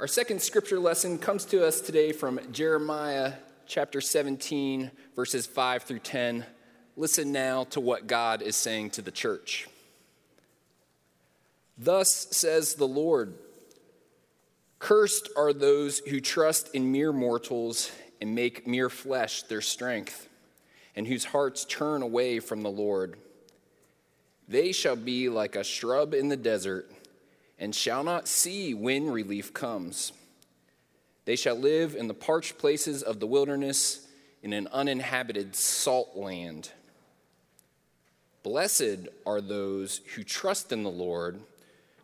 Our second scripture lesson comes to us today from Jeremiah chapter 17, verses 5 through 10. Listen now to what God is saying to the church. Thus says the Lord Cursed are those who trust in mere mortals and make mere flesh their strength, and whose hearts turn away from the Lord. They shall be like a shrub in the desert and shall not see when relief comes. They shall live in the parched places of the wilderness, in an uninhabited salt land. Blessed are those who trust in the Lord,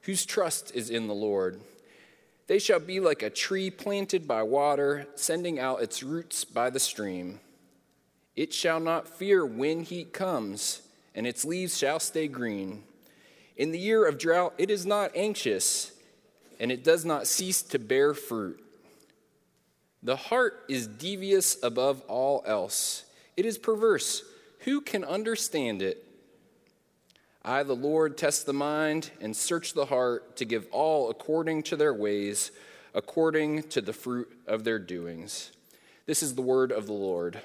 whose trust is in the Lord. They shall be like a tree planted by water, sending out its roots by the stream. It shall not fear when heat comes, and its leaves shall stay green. In the year of drought, it is not anxious, and it does not cease to bear fruit. The heart is devious above all else, it is perverse. Who can understand it? I, the Lord, test the mind and search the heart to give all according to their ways, according to the fruit of their doings. This is the word of the Lord.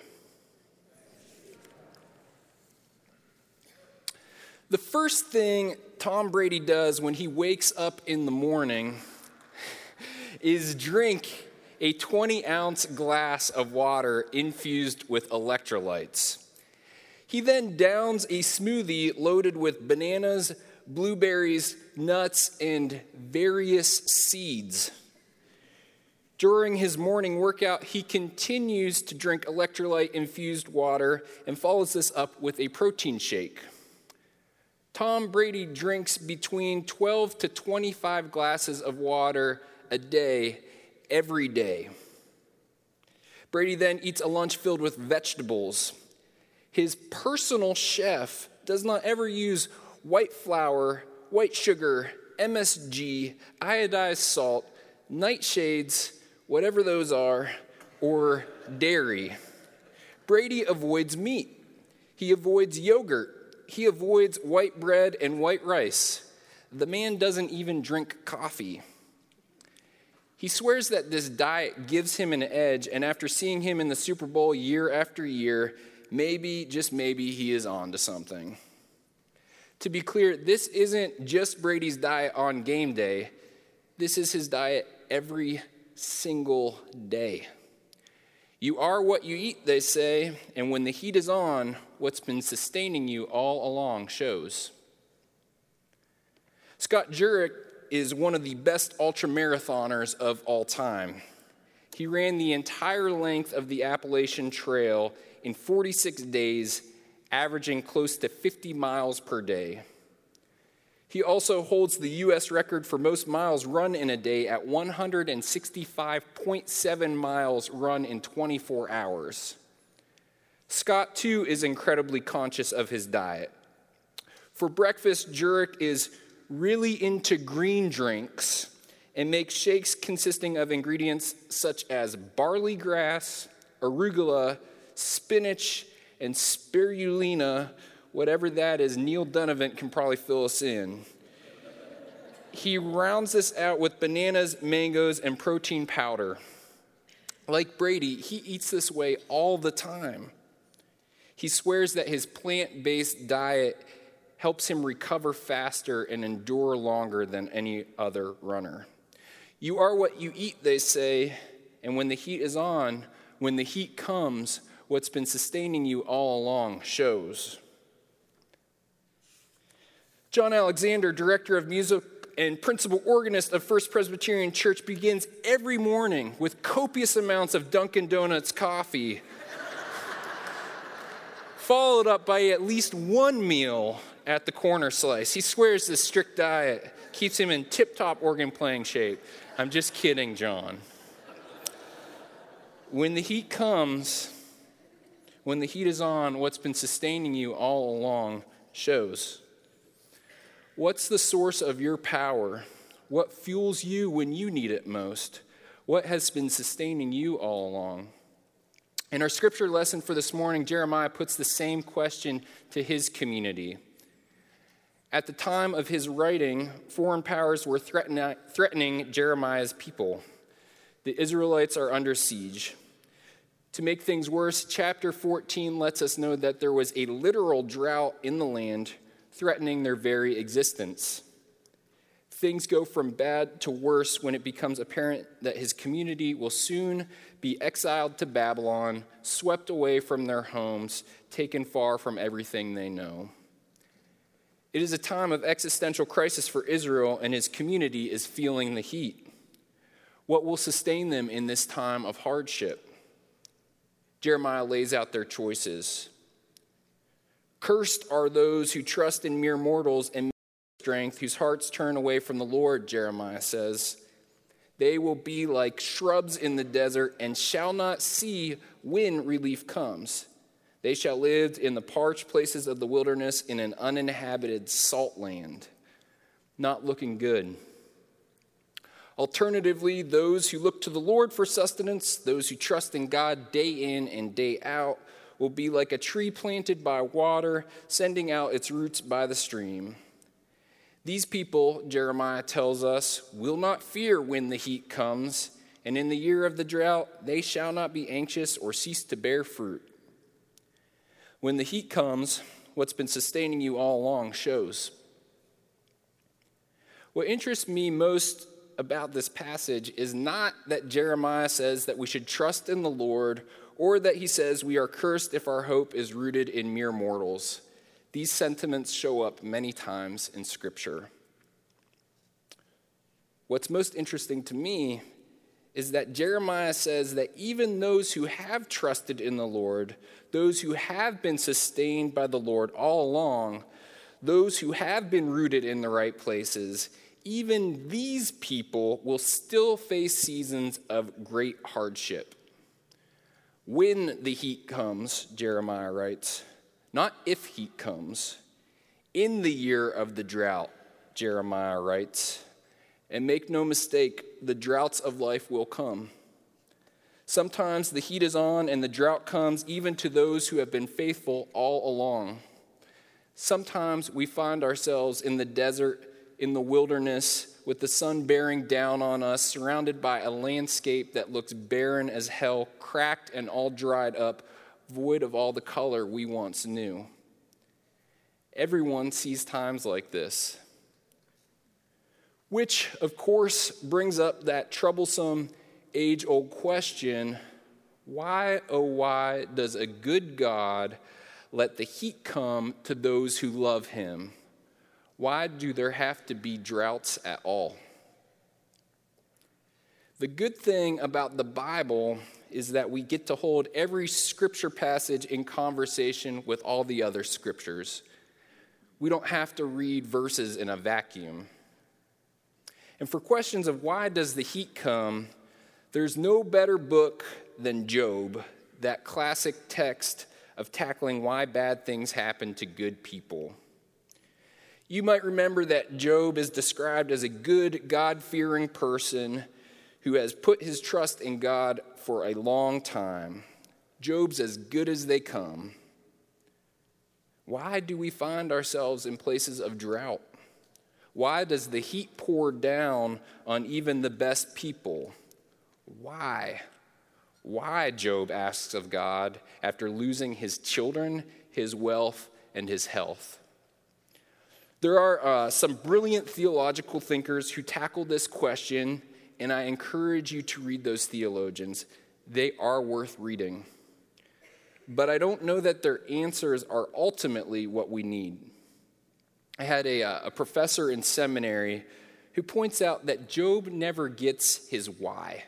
The first thing Tom Brady does when he wakes up in the morning is drink a 20 ounce glass of water infused with electrolytes. He then downs a smoothie loaded with bananas, blueberries, nuts, and various seeds. During his morning workout, he continues to drink electrolyte infused water and follows this up with a protein shake. Tom Brady drinks between 12 to 25 glasses of water a day, every day. Brady then eats a lunch filled with vegetables. His personal chef does not ever use white flour, white sugar, MSG, iodized salt, nightshades, whatever those are, or dairy. Brady avoids meat. He avoids yogurt he avoids white bread and white rice. The man doesn't even drink coffee. He swears that this diet gives him an edge, and after seeing him in the Super Bowl year after year, maybe, just maybe, he is on to something. To be clear, this isn't just Brady's diet on game day, this is his diet every single day. You are what you eat, they say, and when the heat is on, what's been sustaining you all along shows. Scott Jurek is one of the best ultramarathoners of all time. He ran the entire length of the Appalachian Trail in 46 days, averaging close to 50 miles per day. He also holds the U.S. record for most miles run in a day at 165.7 miles run in 24 hours. Scott, too, is incredibly conscious of his diet. For breakfast, Jurek is really into green drinks and makes shakes consisting of ingredients such as barley grass, arugula, spinach, and spirulina whatever that is, Neil Donovan can probably fill us in. He rounds this out with bananas, mangoes, and protein powder. Like Brady, he eats this way all the time. He swears that his plant based diet helps him recover faster and endure longer than any other runner. You are what you eat, they say, and when the heat is on, when the heat comes, what's been sustaining you all along shows. John Alexander, director of music and principal organist of First Presbyterian Church, begins every morning with copious amounts of Dunkin' Donuts coffee, followed up by at least one meal at the corner slice. He swears this strict diet keeps him in tip top organ playing shape. I'm just kidding, John. When the heat comes, when the heat is on, what's been sustaining you all along shows. What's the source of your power? What fuels you when you need it most? What has been sustaining you all along? In our scripture lesson for this morning, Jeremiah puts the same question to his community. At the time of his writing, foreign powers were threatening Jeremiah's people. The Israelites are under siege. To make things worse, chapter 14 lets us know that there was a literal drought in the land threatening their very existence. Things go from bad to worse when it becomes apparent that his community will soon be exiled to Babylon, swept away from their homes, taken far from everything they know. It is a time of existential crisis for Israel, and his community is feeling the heat. What will sustain them in this time of hardship? Jeremiah lays out their choices. Cursed are those who trust in mere mortals and strength, whose hearts turn away from the Lord, Jeremiah says. They will be like shrubs in the desert and shall not see when relief comes. They shall live in the parched places of the wilderness in an uninhabited salt land. Not looking good. Alternatively, those who look to the Lord for sustenance, those who trust in God day in and day out, will be like a tree planted by water, sending out its roots by the stream. These people, Jeremiah tells us, will not fear when the heat comes, and in the year of the drought, they shall not be anxious or cease to bear fruit. When the heat comes, what's been sustaining you all along shows. What interests me most about this passage is not that Jeremiah says that we should trust in the Lord or that he says we are cursed if our hope is rooted in mere mortals. These sentiments show up many times in Scripture. What's most interesting to me is that Jeremiah says that even those who have trusted in the Lord, those who have been sustained by the Lord all along, those who have been rooted in the right places, even these people will still face seasons of great hardship. When the heat comes, Jeremiah writes, not if heat comes. In the year of the drought, Jeremiah writes, and make no mistake, the droughts of life will come. Sometimes the heat is on and the drought comes even to those who have been faithful all along. Sometimes we find ourselves in the desert, in the wilderness, with the sun bearing down on us, surrounded by a landscape that looks barren as hell, cracked and all dried up, void of all the color we once knew. Everyone sees times like this. Which, of course, brings up that troublesome age old question why, oh, why does a good God let the heat come to those who love him? Why do there have to be droughts at all? The good thing about the Bible is that we get to hold every scripture passage in conversation with all the other scriptures. We don't have to read verses in a vacuum. And for questions of why does the heat come, there's no better book than Job, that classic text of tackling why bad things happen to good people. You might remember that Job is described as a good, God fearing person who has put his trust in God for a long time. Job's as good as they come. Why do we find ourselves in places of drought? Why does the heat pour down on even the best people? Why? Why, Job asks of God after losing his children, his wealth, and his health. There are uh, some brilliant theological thinkers who tackle this question and I encourage you to read those theologians. They are worth reading. But I don't know that their answers are ultimately what we need. I had a, uh, a professor in seminary who points out that Job never gets his why.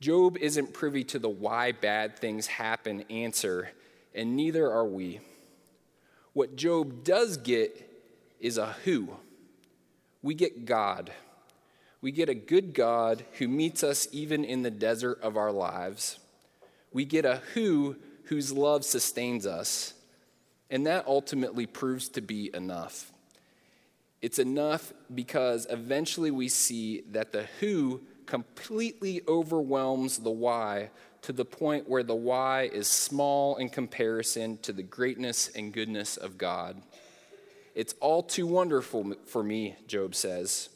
Job isn't privy to the why bad things happen answer, and neither are we. What Job does get is a who. We get God we get a good God who meets us even in the desert of our lives. We get a who whose love sustains us. And that ultimately proves to be enough. It's enough because eventually we see that the who completely overwhelms the why to the point where the why is small in comparison to the greatness and goodness of God. It's all too wonderful for me, Job says.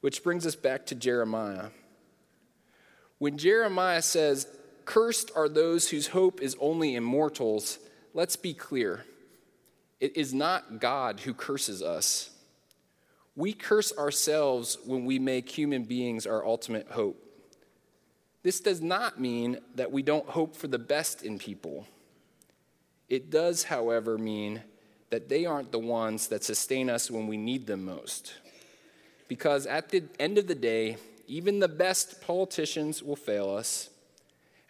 Which brings us back to Jeremiah. When Jeremiah says, Cursed are those whose hope is only in mortals, let's be clear. It is not God who curses us. We curse ourselves when we make human beings our ultimate hope. This does not mean that we don't hope for the best in people. It does, however, mean that they aren't the ones that sustain us when we need them most. Because at the end of the day, even the best politicians will fail us.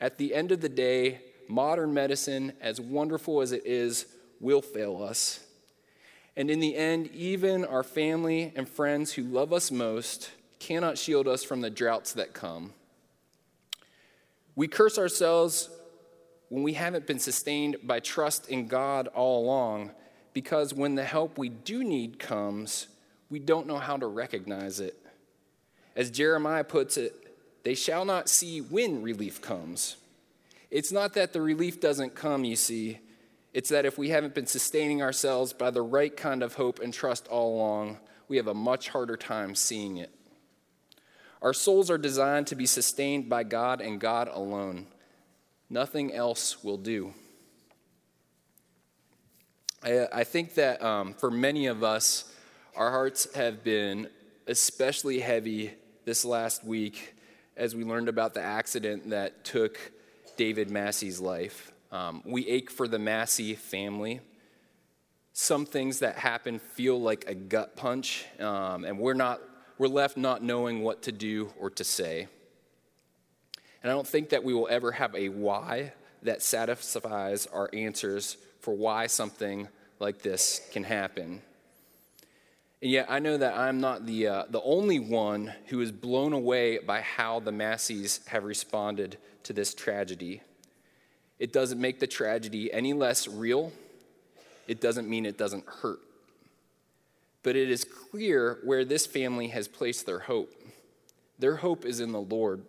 At the end of the day, modern medicine, as wonderful as it is, will fail us. And in the end, even our family and friends who love us most cannot shield us from the droughts that come. We curse ourselves when we haven't been sustained by trust in God all along, because when the help we do need comes, we don't know how to recognize it. As Jeremiah puts it, they shall not see when relief comes. It's not that the relief doesn't come, you see. It's that if we haven't been sustaining ourselves by the right kind of hope and trust all along, we have a much harder time seeing it. Our souls are designed to be sustained by God and God alone. Nothing else will do. I, I think that um, for many of us, our hearts have been especially heavy this last week as we learned about the accident that took David Massey's life. Um, we ache for the Massey family. Some things that happen feel like a gut punch, um, and we're, not, we're left not knowing what to do or to say. And I don't think that we will ever have a why that satisfies our answers for why something like this can happen. And yet, I know that I'm not the, uh, the only one who is blown away by how the Masseys have responded to this tragedy. It doesn't make the tragedy any less real, it doesn't mean it doesn't hurt. But it is clear where this family has placed their hope. Their hope is in the Lord,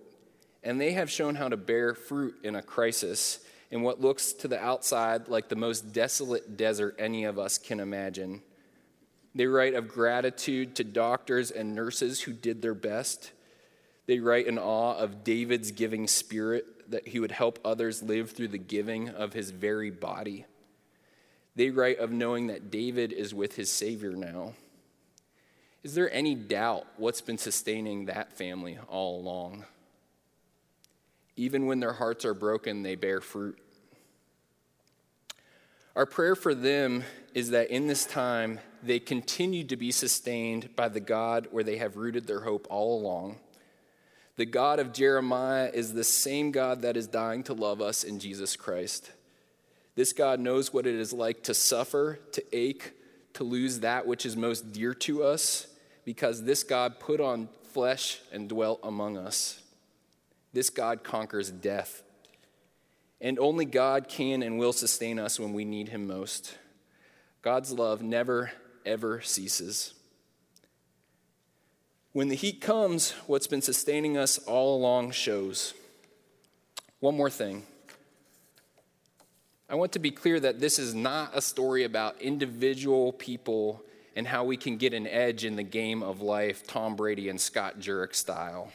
and they have shown how to bear fruit in a crisis in what looks to the outside like the most desolate desert any of us can imagine. They write of gratitude to doctors and nurses who did their best. They write in awe of David's giving spirit that he would help others live through the giving of his very body. They write of knowing that David is with his Savior now. Is there any doubt what's been sustaining that family all along? Even when their hearts are broken, they bear fruit. Our prayer for them is that in this time, they continue to be sustained by the God where they have rooted their hope all along. The God of Jeremiah is the same God that is dying to love us in Jesus Christ. This God knows what it is like to suffer, to ache, to lose that which is most dear to us, because this God put on flesh and dwelt among us. This God conquers death. And only God can and will sustain us when we need Him most. God's love never, ever ceases. When the heat comes, what's been sustaining us all along shows. One more thing. I want to be clear that this is not a story about individual people and how we can get an edge in the game of life, Tom Brady and Scott Jurek style.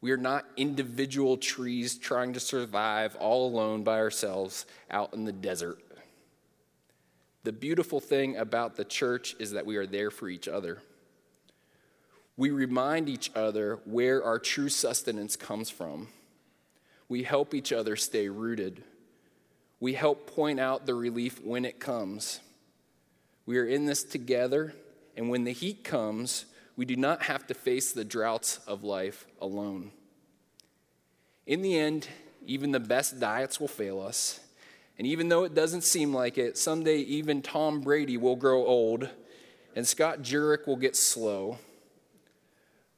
We are not individual trees trying to survive all alone by ourselves out in the desert. The beautiful thing about the church is that we are there for each other. We remind each other where our true sustenance comes from. We help each other stay rooted. We help point out the relief when it comes. We are in this together, and when the heat comes, we do not have to face the droughts of life alone. In the end, even the best diets will fail us. And even though it doesn't seem like it, someday even Tom Brady will grow old and Scott Jurek will get slow.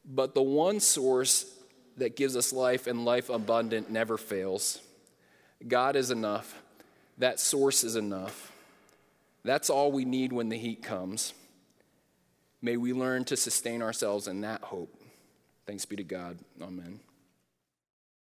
But the one source that gives us life and life abundant never fails. God is enough. That source is enough. That's all we need when the heat comes. May we learn to sustain ourselves in that hope. Thanks be to God. Amen.